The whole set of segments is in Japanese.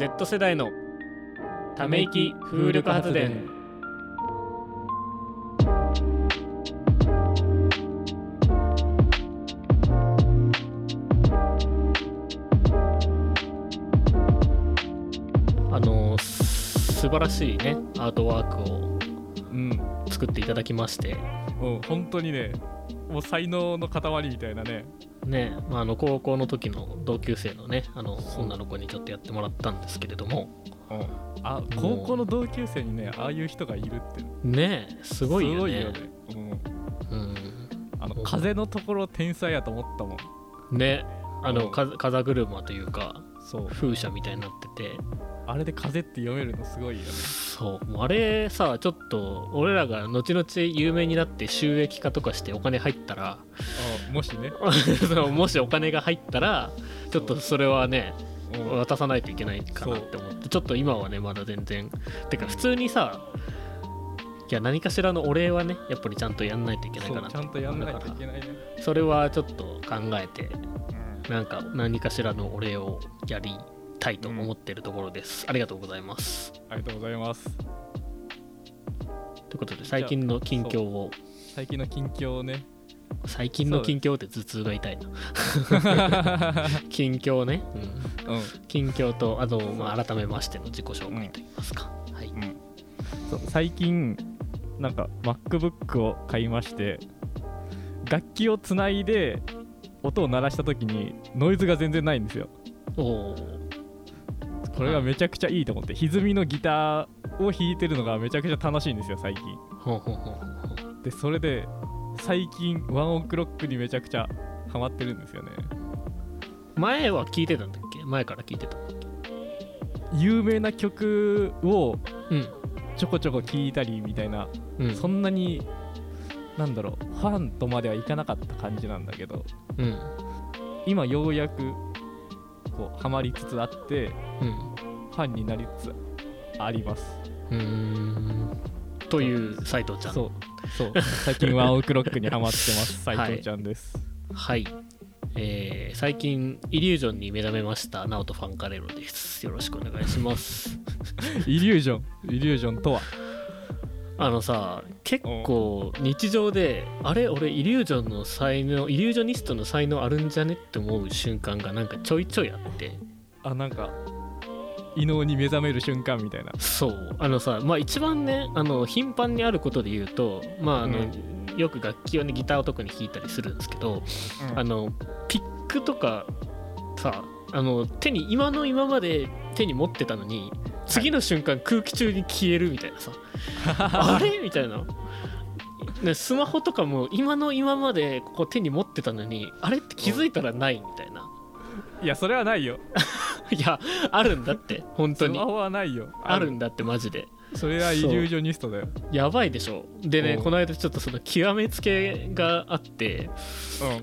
Z 世代のため息風力発電。あの素晴らしいねアートワークをうん、作っていただきまして。うん、本当にねもう才能の塊みたいなね。ね、まあ、あの高校の時の同級生のねあの女の子にちょっとやってもらったんですけれども。あ高校の同級生にねああいう人がいるってね。すごいよね。うん、うん、あの風のところ天才やと思ったもん。ねあの、風車というかそう。風車みたいになってて。あれで風って読めるのすごいよね。そう。あれさちょっと俺らが後々有名になって収益化とかしてお金入ったらあもしね、もしお金が入ったらちょっとそれはねうん。渡さないといけないかなって思ってちょっと今はねまだ全然。てか普通にさいや何かしらのお礼はねやっぱりちゃんとやんないといけないかなちゃんとやんないといけないね、らそれはちょっと考えてなんか何かしらのお礼をやりたいと思ってるところです、ありがとうございます。ありがとうございます。ということで最近の近況を。最近の近況をね。最近の近況って頭痛が痛いな。近況ね、うん、うん。近況とあと、まあ、改めましての自己紹介といいますか、はい。そう最近なんか MacBook を買いまして楽器をつないで音を鳴らした時にノイズが全然ないんですよ。おおこれがめちゃくちゃいいと思って歪みのギターを弾いてるのがめちゃくちゃ楽しいんですよ最近。でそれで最近ワンオクロックにめちゃくちゃハマってるんですよね。前は聞いてたんだっけ？前から聞いてた有名な曲をうん。ちょこちょこ聴いたりみたいな、うん。そんなになんだろうファンとまではいかなかった感じなんだけどうん。今ようやくこうハマりつつあってうん。ファンになりつつあります。うーん。という斉藤ちゃん。そう。そう。最近ワンオクロックにハマってます。はい。斉藤ちゃんです、はい、えー最近イリュージョンに目覚めましたナオトファンカレロです。よろしくお願いします。イリュージョン。イリュージョンとは？あのさ結構日常であれ俺イリュージョンの才能イリュージョニストの才能あるんじゃねって思う瞬間がなんかちょいちょいあって。あなんか異能に目覚める瞬間みたいな。そう。あのさまあ一番ねあの頻繁にあることで言うとまああの、うん。よく楽器をねギターを特に弾いたりするんですけど、あのピックとかさあの手に今の今まで手に持ってたのに次の瞬間空気中に消えるみたいなさ、あれ？みたいな。ね、スマホとかも今の今までこう手に持ってたのにあれって気づいたらないみたいな。いやそれはないよ。いやあるんだって本当に。スマホはないよ。あるんだってマジでそれはイリュージョニストだよ。やばいでしょ。でねうん。この間ちょっとその極めつけがあって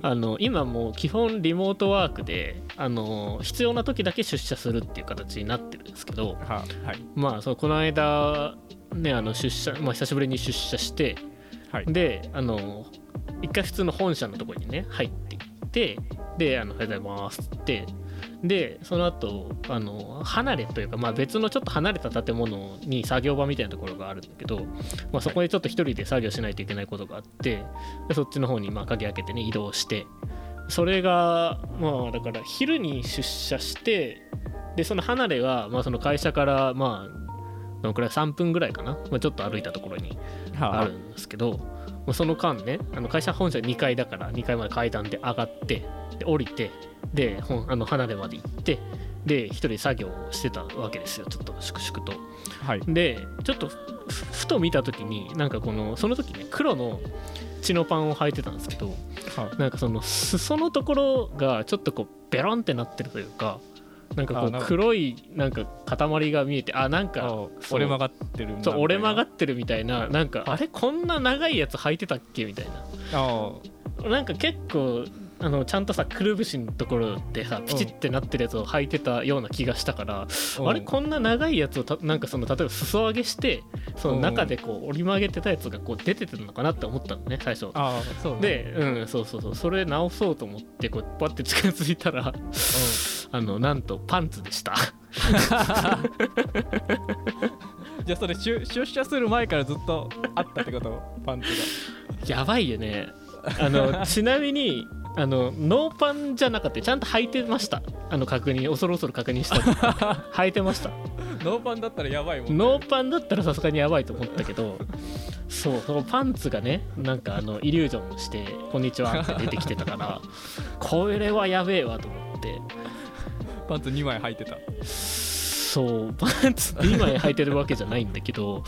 あの今もう基本リモートワークであの必要な時だけ出社するっていう形になってるんですけどははい。まあそうこの間ねあの出社、まあ、久しぶりに出社してはい。であの一回普通の本社のところにね入っていってで「あのおはようございます」ってでその後あの離れというか、まあ、別のちょっと離れた建物に作業場みたいなところがあるんだけど、まあ、そこでちょっと一人で作業しないといけないことがあってでそっちの方にまあ鍵開けてね移動してそれがまあだから昼に出社してでその離れがまあその会社からまあどのくらい？3分ぐらいかな、まあ、ちょっと歩いたところにはあるんですけど、まあその間ねあの会社本社2階だから2階まで階段で上がってで降りてであの離れまで行ってで一人で作業をしてたわけですよちょっと粛々と。はいでちょっとふふと見た時になんかこのその時ね黒のチノパンを履いてたんですけどはなんかその裾のところがちょっとこうベロンってなってるというかなんかこう黒いなんか塊が見えてあなんか折れ曲がってるそう折れ曲がっってるみたいななんかあれこんな長いやつ履いてたっけみたいあななんか結構あのちゃんとさくるぶしのところでさピチってなってるやつを履いてたような気がしたから、あれこんな長いやつをたなんかその例えば裾上げしてその中でこう折り曲げてたやつがこう出ててるのかなって思ったのね最初。ああそうね。で、うん、そうそうそう。それ直そうと思ってこうパッて近づいたらあのなんとパンツでした。じゃあそれ出出社する前からずっとあったってこと？パンツやばいよね。あの ちなみにあのノーパンじゃなかった。ちゃんと履いてました。あの確認恐る恐る確認した。ら 履いてました。がノーパンだったらやばいもん、ね、ノーパンだったらさすがにやばいと思ったけどそうそのパンツがねなんかあのイリュージョンして「こんにちは」って出てきてたからこれはやべえわと思ってパンツ2枚履いてた。そうパンツ。2枚履いてるわけじゃないんだけど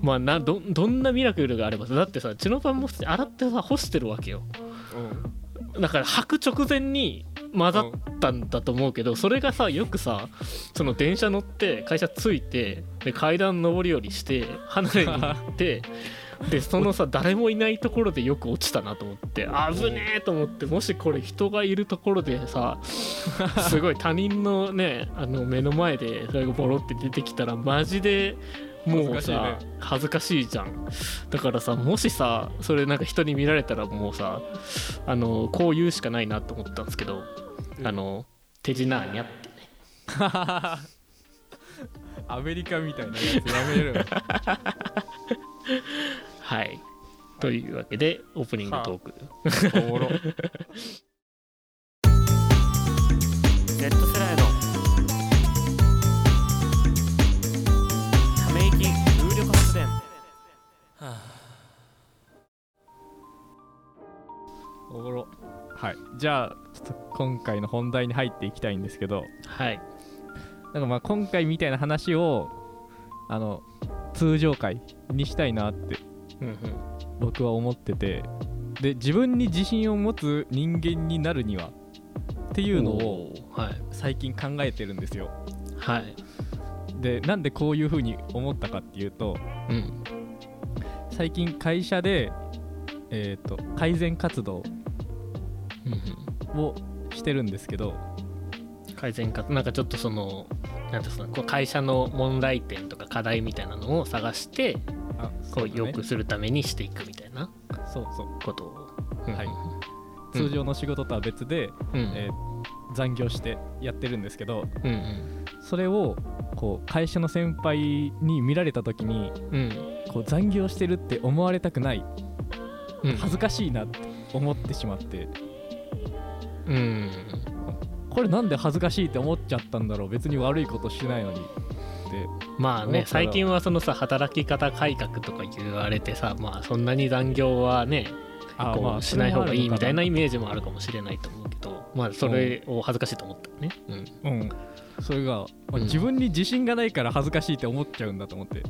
まあなどどんなミラクルがあればだってさチノパンも普通に洗ってさ干してるわけよ。だから履く直前に混ざったんだと思うけどそれがさよくさその電車乗って会社着いてで階段上り下りして離れに行って でそのさ誰もいないところでよく落ちたなと思って危ねえと思ってもしこれ人がいるところでさ すごい他人のねあの目の前でそれがボロって出てきたらマジでもうさ恥ずかしいじゃん。だからさもしさそれなんか人に見られたらもうさあのこう言うしかないなと思ったんですけど、うん。あの手品にゃってね。アメリカみたいなやつやめる はい。というわけでオープニングトーク。おもろ。Z 世代の。ため息風力発電。おもろ。はい。じゃあちょっと今回の本題に入っていきたいんですけど。はい。なんかまあ今回みたいな話をあの通常回にしたいなって僕は思っててで自分に自信を持つ人間になるにはっていうのを最近考えてるんですよ。はい。でなんでこういうふうに思ったかっていうとうん。最近会社で、えー、と改善活動をしてるんですけど改善かなんかちょっとそのなんていうの会社の問題点とか課題みたいなのを探してあこう良くするためにしていくみたいなそうそう。ことを、はい。うん。通常の仕事とは別で、うん。えー残業してやってるんですけどうんうん。それをこう会社の先輩に見られた時にうん。こう残業してるって思われたくないうん。恥ずかしいなって思ってしまって。うん。これなんで恥ずかしいって思っちゃったんだろう。別に悪いことしてないのにってまあね最近はそのさ働き方改革とか言われてさまあそんなに残業はねあこうしない方がいいみたいなそイメージもあるかもしれないと思うけどまあそれを恥ずかしいと思ったよね。うん。うん。それが、まあうん。自分に自信がないから恥ずかしいって思っちゃうんだと思って、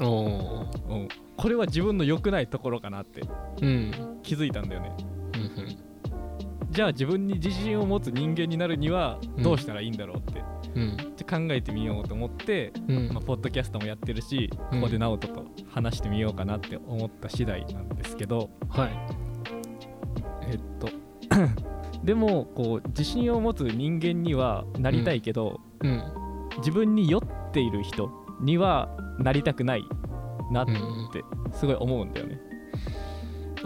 うん、これは自分の良くないところかなってうん。気づいたんだよね。うんじゃあ自分に自信を持つ人間になるにはどうしたらいいんだろうって、うん。で考えてみようと思って、うん。まあ、ポッドキャストもやってるしうん。ここで直人と話してみようかなって思った次第なんですけど、はい。えっと でもこう自信を持つ人間にはなりたいけど、うん。自分に酔っている人にはなりたくないなってすごい思うんだよね。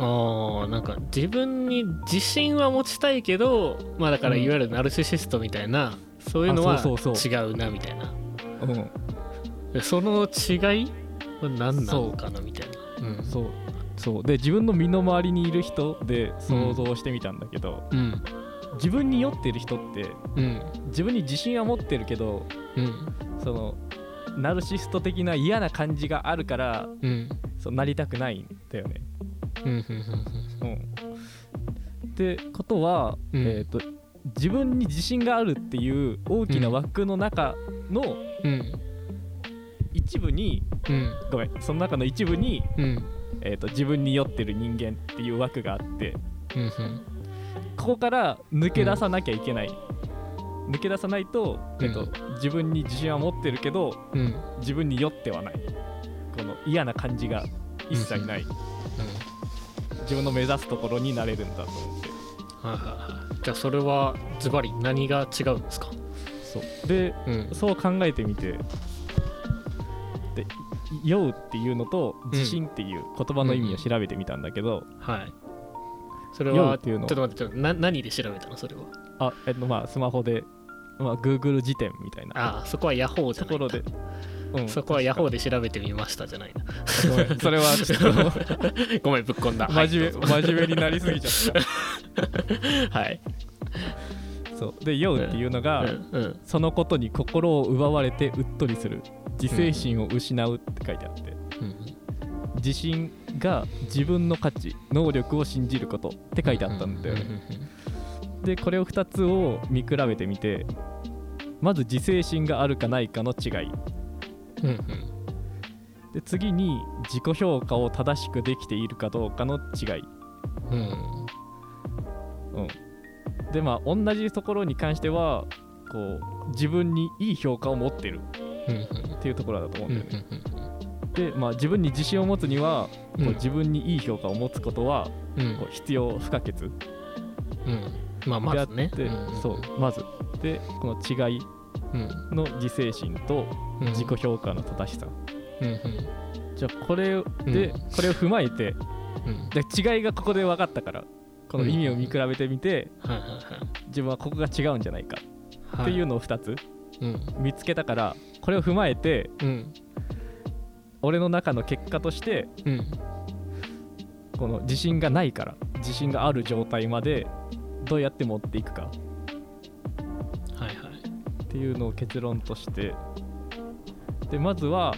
あーなんか自分に自信は持ちたいけどまあだからうん。いわゆるナルシシストみたいな、そういうのは違うなみたいな。うん、でその違いは何なのかなみたいな。う。ん。そう。そう。で自分の身の回りにいる人で想像してみたんだけど、うん。自分に酔ってる人ってうん。自分に自信は持ってるけどうん。そのナルシスト的な嫌な感じがあるからうん。そうなりたくないんだよね。うんうんうん、ってことは、うん。えー、と自分に自信があるっていう大きな枠の中のうん。一部に、うん。ごめんその中の一部に、うん。えー、と自分に酔ってる人間っていう枠があってうんここから抜け出さなきゃいけない、抜け出さないと,、えーと自分に自信は持ってるけどうん。自分に酔ってはない。この嫌な感じが一切ない、自分の目指すところになれるんだと。思ってはいはいはい。じゃあそれはズバリ何が違うんですか？そう。でうん。そう考えてみて。で「酔う」っていうのと「自信」っていう言葉の意味を調べてみたんだけど、はい。それ酔うっっていうのと待ってちょっとな何で調べたの？それは。あえっとまあスマホでまあ、Google 辞典みたいなああそこはヤホーじゃないところで、うん、そこはヤホーでで調べてみましたじゃないな。ごめん。それはちょっ ごめんぶっこんだ。と 真面目、はい真面目になりすぎちゃっ はい。たそう。で「酔う」っていうのが、うんうんそのことに心を奪われてうっとりする。自制心を失うって書いてあって、うん自信が自分の価値能力を信じることって書いてあったんだよね、でこれを2つを見比べてみてまず自制心があるかないかの違い。うんうん。で次に自己評価を正しくできているかどうかの違い、うん。うん、でまあ同じところに関してはこう自分にいい評価を持ってるっていうところだと思ううんんだよね、うんで、まあ、自分に自信を持つには、うん。こう自分にいい評価を持つことはうん。こう必要不可欠。でうんまあまずね。て、そうまず。でこの違いうん。の自制心とうん。自己評価の正しさ、うんうん。じゃあこれで、うん。これを踏まえてうん。で違いがここで分かったからこの意味を見比べてみて、自分はここが違うんじゃないかはい。っていうのを2つうん。見つけたからこれを踏まえてうん。俺の中の結果としてうん。この自信がないから自信がある状態までどうやって持っていくか。はいはい。っていうのを結論として。でまずは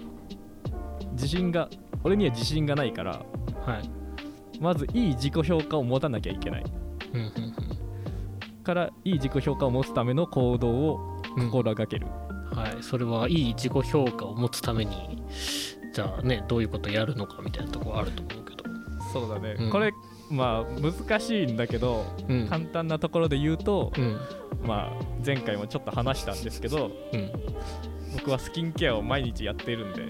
自信が俺には自信がないからはい。まずいい自己評価を持たなきゃいけない。うんうんからいい自己評価を持つための行動をうん。心がける、はい。それはいい自己評価を持つためにじゃあねどういうことやるのかみたいなところあると思うけど。そうだね、うん。これまあ難しいんだけどうん。簡単なところで言うと、うん。まあ前回もちょっと話したんですけどうん。僕はスキンケアを毎日やっているんで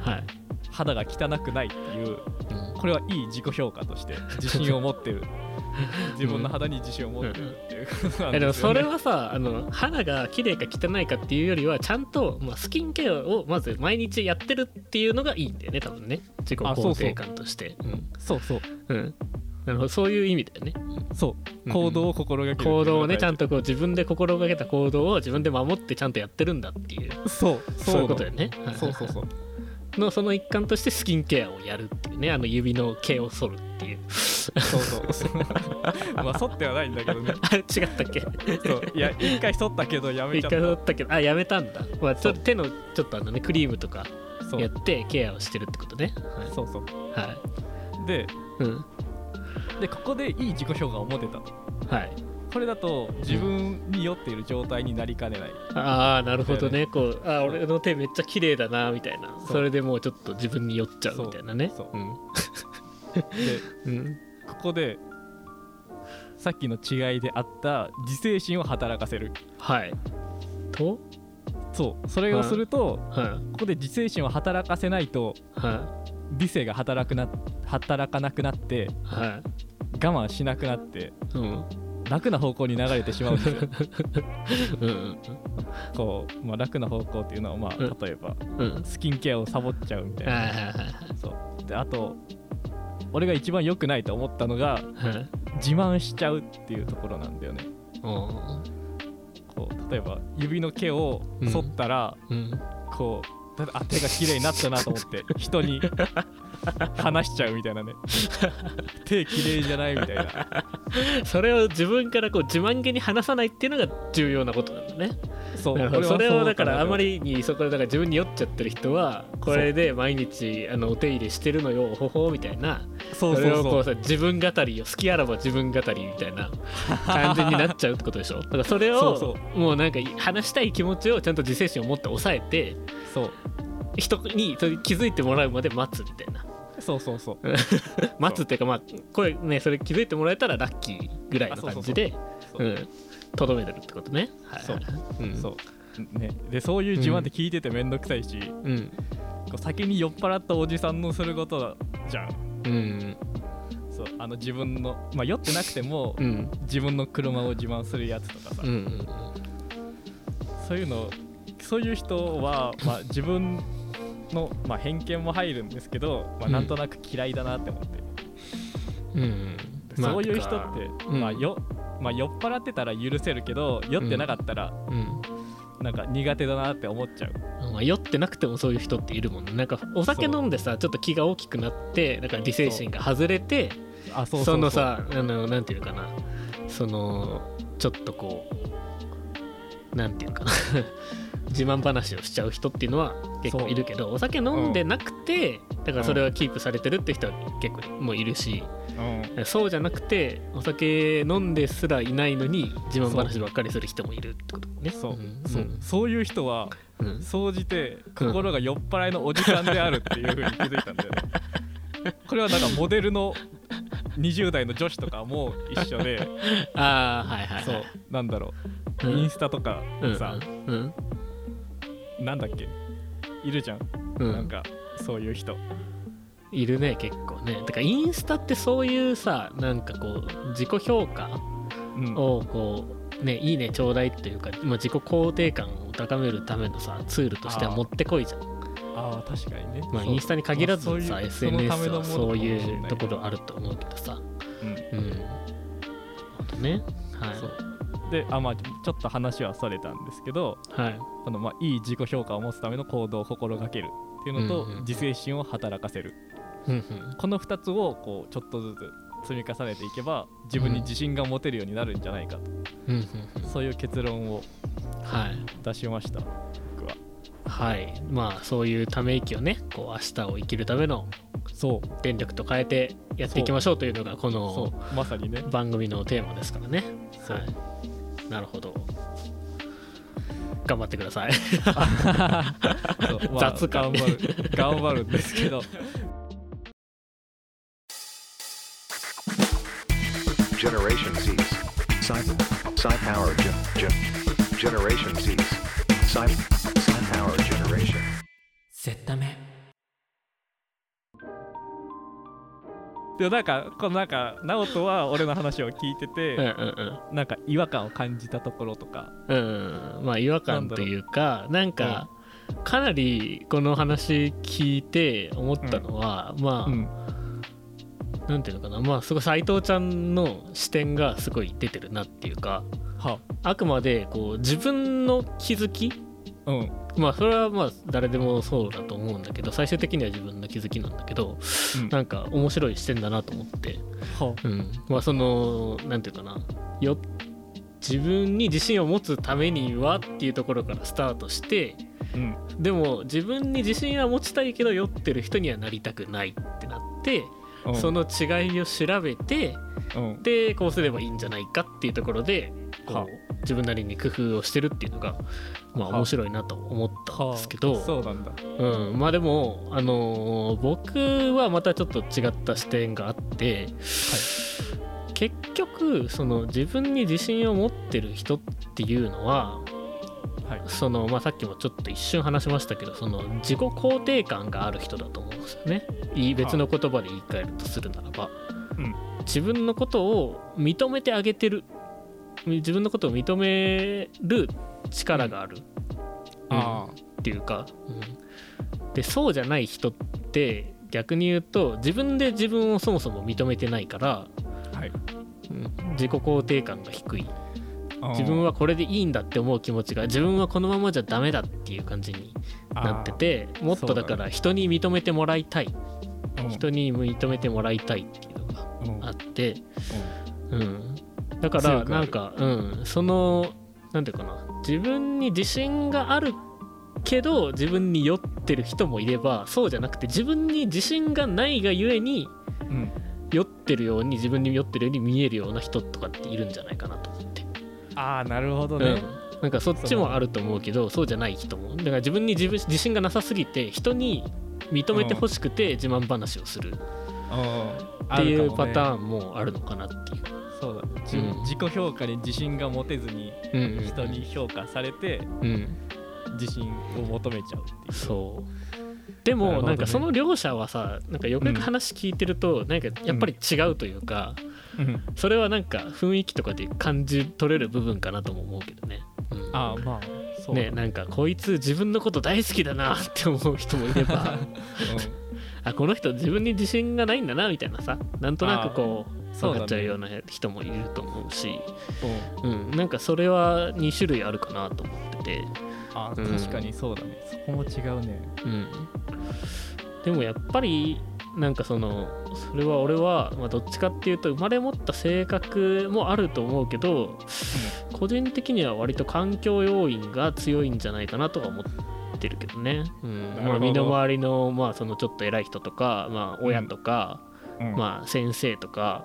はい。肌が汚くないっていううん。これはいい自己評価として自信を持ってる。自分の肌に自信を持ってるっていう。ことなんえでもですよ、ね。それはさあの肌が綺麗か汚いかっていうよりはちゃんと、まあ、スキンケアをまず毎日やってるっていうのがいいんだよね多分ね。自己肯定感として。そうそう。うんうんなるほどそういう意味だよね。そう。行動を心がける。行動をねちゃんととこう自分で心がけた行動を自分で守ってちゃんとやってるんだっていう。そう。そういうことよだよね。そうそうそう。のその一環としてスキンケアをやるっていうねあの指の毛を剃るっていう。そうそう。まあ剃ってはないんだけどね。あ違ったっけ？そう。いや一回剃ったけどやめちゃっ一回剃ったけどあやめたんだ、まあ、ちょっと手のちょっとあのねクリームとかたそう。やってケアをしてるってことね。そうそう。はい、はい。でうんでここでいい自己評価を持てた。はい、これだと自分に酔っている状態になりかねない。ああなるほどね。こうあー俺の手めっちゃ綺麗だなみたいな。そう。それでもうちょっと自分に酔っちゃうみたいなね。そう。うん。でうん。ここでさっきの違いであった自制心を働かせる。はい。と？そう。それをすると、はここで自制心を働かせないとい。は理性が働くな働かなくなっていはい我慢しなくなってうん。楽な方向に流れてしまうんですようん。こう、まあ、楽な方向っていうのはまあうん。例えばうん。うんスキンケアをサボっちゃうみたいな。はいはいはいそう。であと俺が一番良くないと思ったのがはい。自慢しちゃうっていうところなんだよね。おこう例えば指の毛を剃ったら、ーうん。こうだあ手が綺麗になったなと思って人に話しちゃうみたいなね。手綺麗じゃないみたいな。それを自分からこう自慢げに話さないっていうのが重要なことなんだね。そう。それをだからあまりにそこでだから自分に酔っちゃってる人はこれで毎日あのお手入れしてるのよほほみたいな。そうそれをこそうそううさ自分語りを好きあらば自分語りみたいな 感じになっちゃうってことでしょ？だからそれをもうなんか話したい気持ちをちゃんと自制心を持って抑えてそう。人に気づいてもらうまで待つみたいな。そうそうそう。待つっていうかまあ声ねそれ気づいてもらえたらラッキーぐらいの感じでそう。うんとどめてるってことね。はい。そう。うん。そう。ね。でそういう自慢って聞いててめんどくさいし、うん。こう先に酔っ払ったおじさんのすることじゃん。うん。そう。あの自分のまあ酔ってなくてもうん。自分の車を自慢するやつとかさ、うんうんそういうのそういう人は、まあ、自分の、まあ、偏見も入るんですけど、まあ、うん。なんとなく嫌いだなって思って、うん。そういう人って、うんまあ、よまあ酔っ払ってたら許せるけど酔ってなかったらうんなんか苦手だなって思っちゃう、まあ、酔ってなくてもそういう人っているもんね。なんかお酒飲んでさちょっと気が大きくなってだから理性心が外れてあそう。そのさあのなんていうのかな。そのちょっとこうなんていうのかな自慢話をしちゃう人っていうのは結構いるけどお酒飲んでなくて、だからそれはキープされてるって人は結構もういるし、うん。そうじゃなくてお酒飲んですらいないのに自慢話ばっかりする人もいるってことね。そう、ん。そう。そういう人はうん。うん総じて心が酔っ払いのおじさんであるっていうふうに気づいたんだよね。これはなんかモデルの20代の女子とかも一緒で。ああはいはいそう。はいなんだろう。うん。インスタとかうん。さ、うんなんだっけ？いるじゃん、うん。なんかそういう人。いるね結構ね。だからインスタってそういうさなんかこう自己評価うん。をこうねいいねちょうだいというか、まあ、自己肯定感を高めるためのさツールとしてはもってこいじゃん。ああ確かにね。まあインスタに限らずさ、まあ SNS はそういうところあると思うけどさ。うん。うん。あとね。はいであまあちょっと話はそれたんですけどはい。このまあいい自己評価を持つための行動を心がけるっていうのと、うんうん自制心を働かせる。うんうん。この2つをこうちょっとずつ積み重ねていけば自分に自信が持てるようになるんじゃないかと、うんうんうん。そういう結論をはい。出しました僕は。はい。まあそういうため息をねこう明日を生きるためのそう。電力と変えてやっていきましょうというのがこそのう。まさにね。番組のテーマですからね。そう。はいなるほど頑張ってくださいそうまあ雑感頑張る頑張るんですけど Generation Z's. Sci Sci Power Gen Gen Generation Z's. Sci Sci Power Generation. でもなんかこのなんか直人は俺の話を聞いてうんて、うん。なんか違和感を感じたところとか。うんうん。まあ違和感というかなんかかなりこの話聞いて思ったのは、まあ、うん。なんていうのかな。まあすごい斎藤ちゃんの視点がすごい出てるなっていうかはあくまでこう自分の気づきうん。まあそれはまあ誰でもそうだと思うんだけど最終的には自分の気づきなんだけど、うん。なんか面白い視点だなと思って、はうん、まあそのなんていうかな。よ自分に自信を持つためにはっていうところからスタートしてうん。でも自分に自信は持ちたいけど酔ってる人にはなりたくないってなって、うん。その違いを調べてうん。でこうすればいいんじゃないかっていうところでこはう自分なりに工夫をしてるっていうのがまあは面白いなと思ったんですけど、はあ。そうなんだ。うん、まあでも、あのー僕はまたちょっと違った視点があって、結局その自分に自信を持ってる人っていうのははい。その、まあ、さっきもちょっと一瞬話しましたけどその自己肯定感がある人だと思うんですよね。いい別の言葉で言い換えるとするならば、うん。自分のことを認めてあげてる自分のことを認める力がある、あっていうか、うん、でそうじゃない人って逆に言うと自分で自分をそもそも認めてないから、あはい。うん。自己肯定感が低い。自分ははこれでいいんだって思う気持ちが自分はこのままじゃダメだっていう感じになっててもっとだから人に認めてもらいたい。人に認めてもらいたいっていうのがあって、うん、だからなんか、うん、そのなんていうかな。自分に自信があるけど自分に酔ってる人もいればそうじゃなくて自分に自信がないがゆえにうん。酔ってるように自分に酔ってるように見えるような人とかっているんじゃないかなと思って、ああなるほどね。うん、なんかそっちもあると思うけどそうじゃない人も。だから自分に自分自信がなさすぎて人に認めてほしくて自慢話をする。っっていうパタンーンもあるのかなっていう。そうだ。うん。自己評価に自信が持てずにうん。うん人に評価されてうん、自信を求めちゃうっていう。そう。でもなんかその両者はさなんかよくよく話聞いてるとなんかやっぱり違うというか、うん。それはなんか雰囲気とかで感じ取れる部分かなとも思うけどね。うん。ああまあそう。だねなんかこいつ自分のこと大好きだなって思う人もいれば。あこの人自分に自信がないんだなみたいなさ。なんとなくこうそうだね。分かっちゃうような人もいると思うし。う。うん、なんかそれは2種類あるかなと思ってて、あうん。確かにそうだね、そこも違うね。うん、でもやっぱりなんかそのそれは俺は、まあ、どっちかっていうと生まれ持った性格もあると思うけど、個人的には割と環境要因が強いんじゃないかなとは思ってるけどね、うん。まあ、身の回りの、まあ、そのちょっと偉い人とか、まあ、親とか、うんまあ、先生とか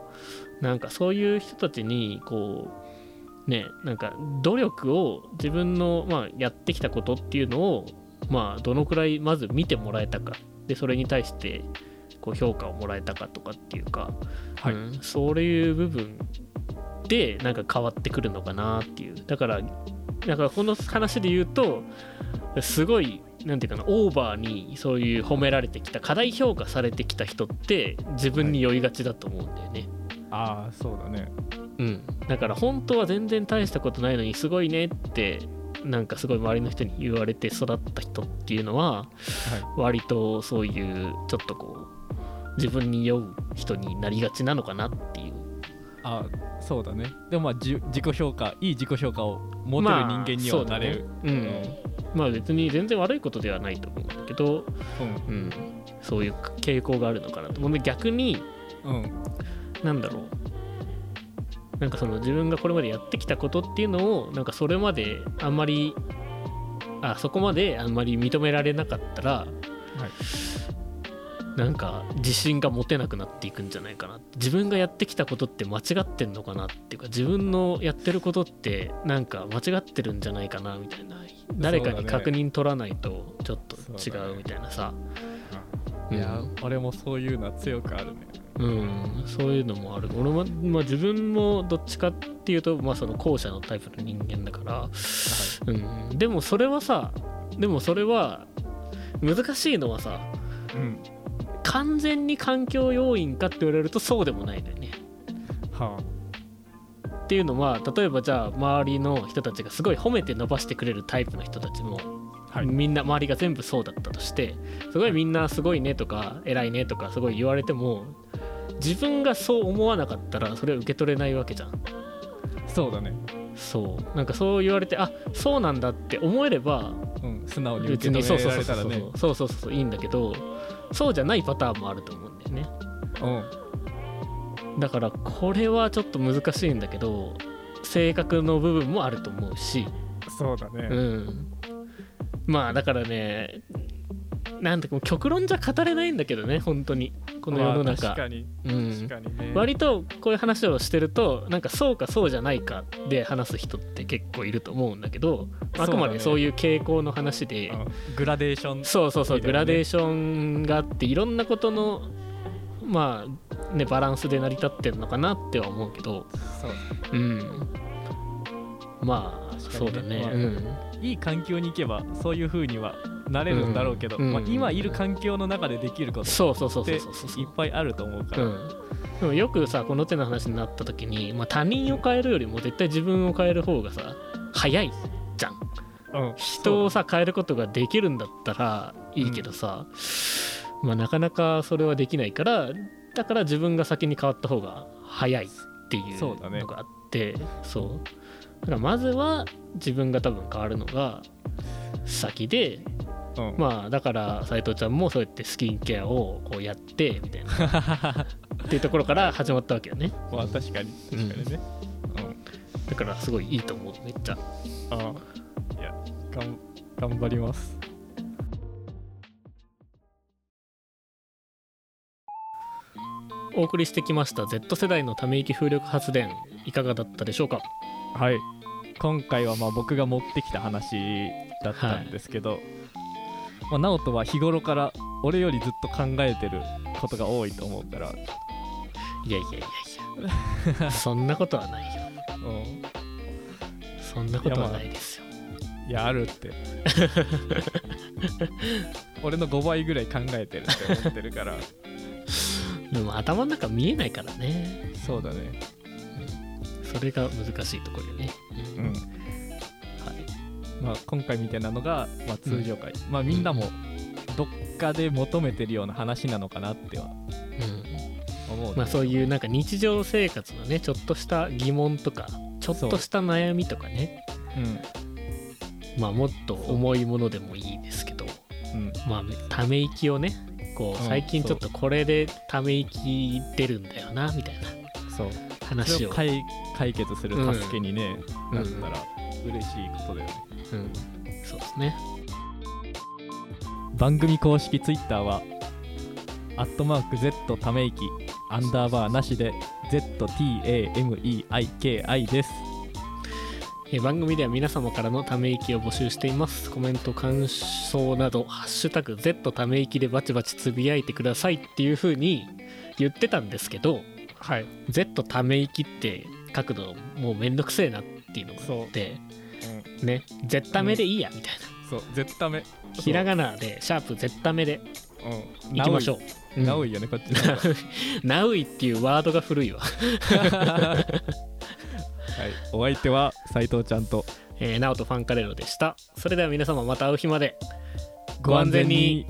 なんかそういう人たちにこうねなんか努力を自分の、まあ、やってきたことっていうのをまあどのくらいまず見てもらえたか。でそれに対してこう評価をもらえたかとかっていうか、はい。うん。そういう部分でなんか変わってくるのかなっていう。だからだからこの話で言うとすごいなんていうかなオーバーにそういう褒められてきた過大評価されてきた人って自分に酔いがちだと思うんだよね、ああそうだね。うん、だから本当は全然大したことないのにすごいねってなんかすごい周りの人に言われて育った人っていうのははい。割とそういうちょっとこう自分に酔う人になりがちなのかなっていうあそうだね。でもまあ自己評価いい自己評価を持てる人間にはなれる、そうだね。うん、まあ別に全然悪いことではないと思うんだけど、うん。うん、そういう傾向があるのかなと思う。で逆にうん。なんだろう。なんかその自分がこれまでやってきたことっていうのをなんかそれまであんまりあそこまであんまり認められなかったらなんか自信が持てなくなっていくんじゃないかな自分がやってきたことって間違ってんのかなっていうか自分のやってることってなんか間違ってるんじゃないかなみたいな誰かに確認取らないとちょっと違うみたいなさ、いやうん。俺もそういうのは強くあるね。うん、そういうのもある。俺も、まあ、自分もどっちかっていうと、まあ、その後者のタイプの人間だから、うん、でもそれはさでもそれは難しいのはさうん完全に環境要因かって言われるとそうでもないんだよね。はっていうのは例えばじゃあ周りの人たちがすごい褒めて伸ばしてくれるタイプの人たちも、あはい。みんな周りが全部そうだったとしてすごいみんなすごいねとか偉いねとかすごい言われても自分がそう思わなかったらそれは受け取れないわけじゃん。そうだねそう。なんかそう言われてあそうなんだって思えればうん素直に受別け止めにそうそうそうられたらねそうそうそうそういいんだけどそうじゃないパターンもあると思うんだよね。うん。だからこれはちょっと難しいんだけど性格の部分もあると思うし。そうだね。うん。まあだからねなんてもう極論じゃ語れないんだけどね本当に。この世のまあ中、確かに。うん。確かにね。割とこういう話をしてるとなんかそうかそうじゃないかで話す人って結構いると思うんだけどあくまでそういう傾向の話で。うんグラデーション。そうそうそう、グラデーションがあっていろんなことのまあねバランスで成り立ってるのかなっては思うけど。そう。うん。まあね。そうだね、まあうん。いい環境に行けばそういう風にはなれるんだろうけど、うん。まあ、今いる環境の中でできることそうそうそうってそうそうそう。いっぱいあると思うから、うん、でもよくさこの手の話になった時に、まあ、他人を変えるよりも絶対自分を変える方がさ早いじゃん。うん。人をさ変えることができるんだったらいいけどさ、まあなかなかそれはできないからだから自分が先に変わった方が早いっていうのがあってそう,、だからまずは自分が多分変わるのが先でうん。まあだから斉藤ちゃんもそうやってスキンケアをこうやってみたいな。っていうところから始まったわけよね。まあ確かに。確かにね、だからすごいいいと思うめっちゃ。うん、あいやがん頑張ります。お送りしてきました Z 世代のため息風力発電。いかがだったでしょうか？はい。今回はまあ僕が持ってきた話だったんですけど、まあ、直人は日頃から俺よりずっと考えてることが多いと思うから、いやいやいやいや。そんなことはないよ。うん、そんなことはないですよ。いやあるって。俺の5倍ぐらい考えてるって思ってるから。でも頭の中見えないからね。そうだね。それが難しいところよね。うん。はいまあ今回みたいなのが、まあ、通常回、まあみんなもどっかで求めてるような話なのかなってはうん。思思うまあそういうなんか日常生活のねちょっとした疑問とかちょっとした悩みとかね。う。ん。まあもっと重いものでもいいですけど。うん。まあため息をねこううん最近ちょっとこれでため息出るんだよなみたいな。そう。そ話を、解決する助けにね、うん。なったら嬉しいことだよね、うん、そうですね。番組公式ツイッターはアットマーク Z ため息アンダーバーなしで ZTAMEIKI です。えー番組では皆様からのため息を募集しています。コメント感想など「ハッシュタグ #Z ため息」でバチバチつぶやいてくださいっていう風に言ってたんですけどはい。Z ため息って書くのもうめんどくせえなっていうのがあってね。Z ためでいいやみたいな、そう Z ため。ひらがなでシャープ Z ためでう。ん。いきましょう、ナウイ。よねこっち ナウイっていうワードが古いわ、はい。お相手は斉藤ちゃんと。えー、ナオとファンカレロでした。それでは皆様また会う日まで。ご安全に